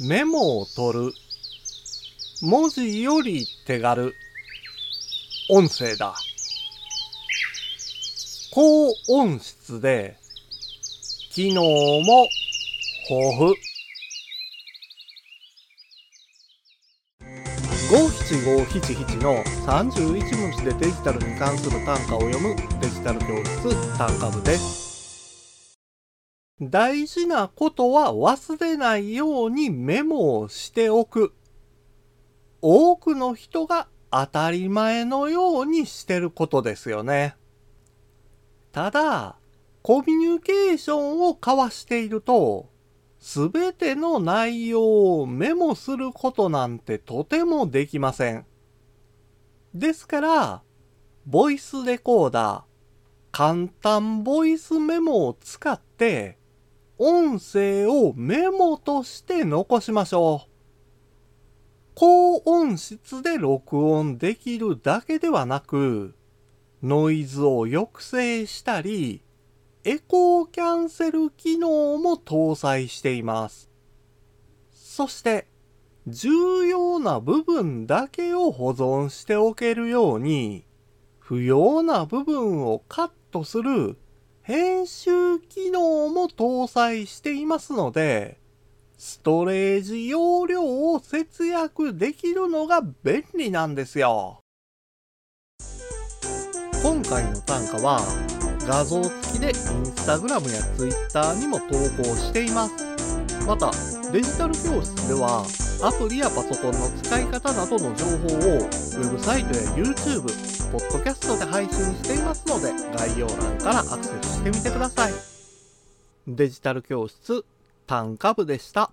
メモを取る。文字より手軽。音声だ。高音質で、機能も豊富。五七五七七の31文字でデジタルに関する単価を読むデジタル教室単価部です。大事なことは忘れないようにメモをしておく。多くの人が当たり前のようにしてることですよね。ただ、コミュニケーションを交わしていると、すべての内容をメモすることなんてとてもできません。ですから、ボイスレコーダー、簡単ボイスメモを使って、音声をメモとして残しましょう。高音質で録音できるだけではなく、ノイズを抑制したり、エコーキャンセル機能も搭載しています。そして、重要な部分だけを保存しておけるように、不要な部分をカットする編集機搭載していますので、ストレージ容量を節約できるのが便利なんですよ。今回の単価は画像付きでインスタグラムやツイッターにも投稿しています。また、デジタル教室ではアプリやパソコンの使い方などの情報をウェブサイトや YouTube、ポッドキャストで配信していますので概要欄からアクセスしてみてください。デジタル教室短歌部でした。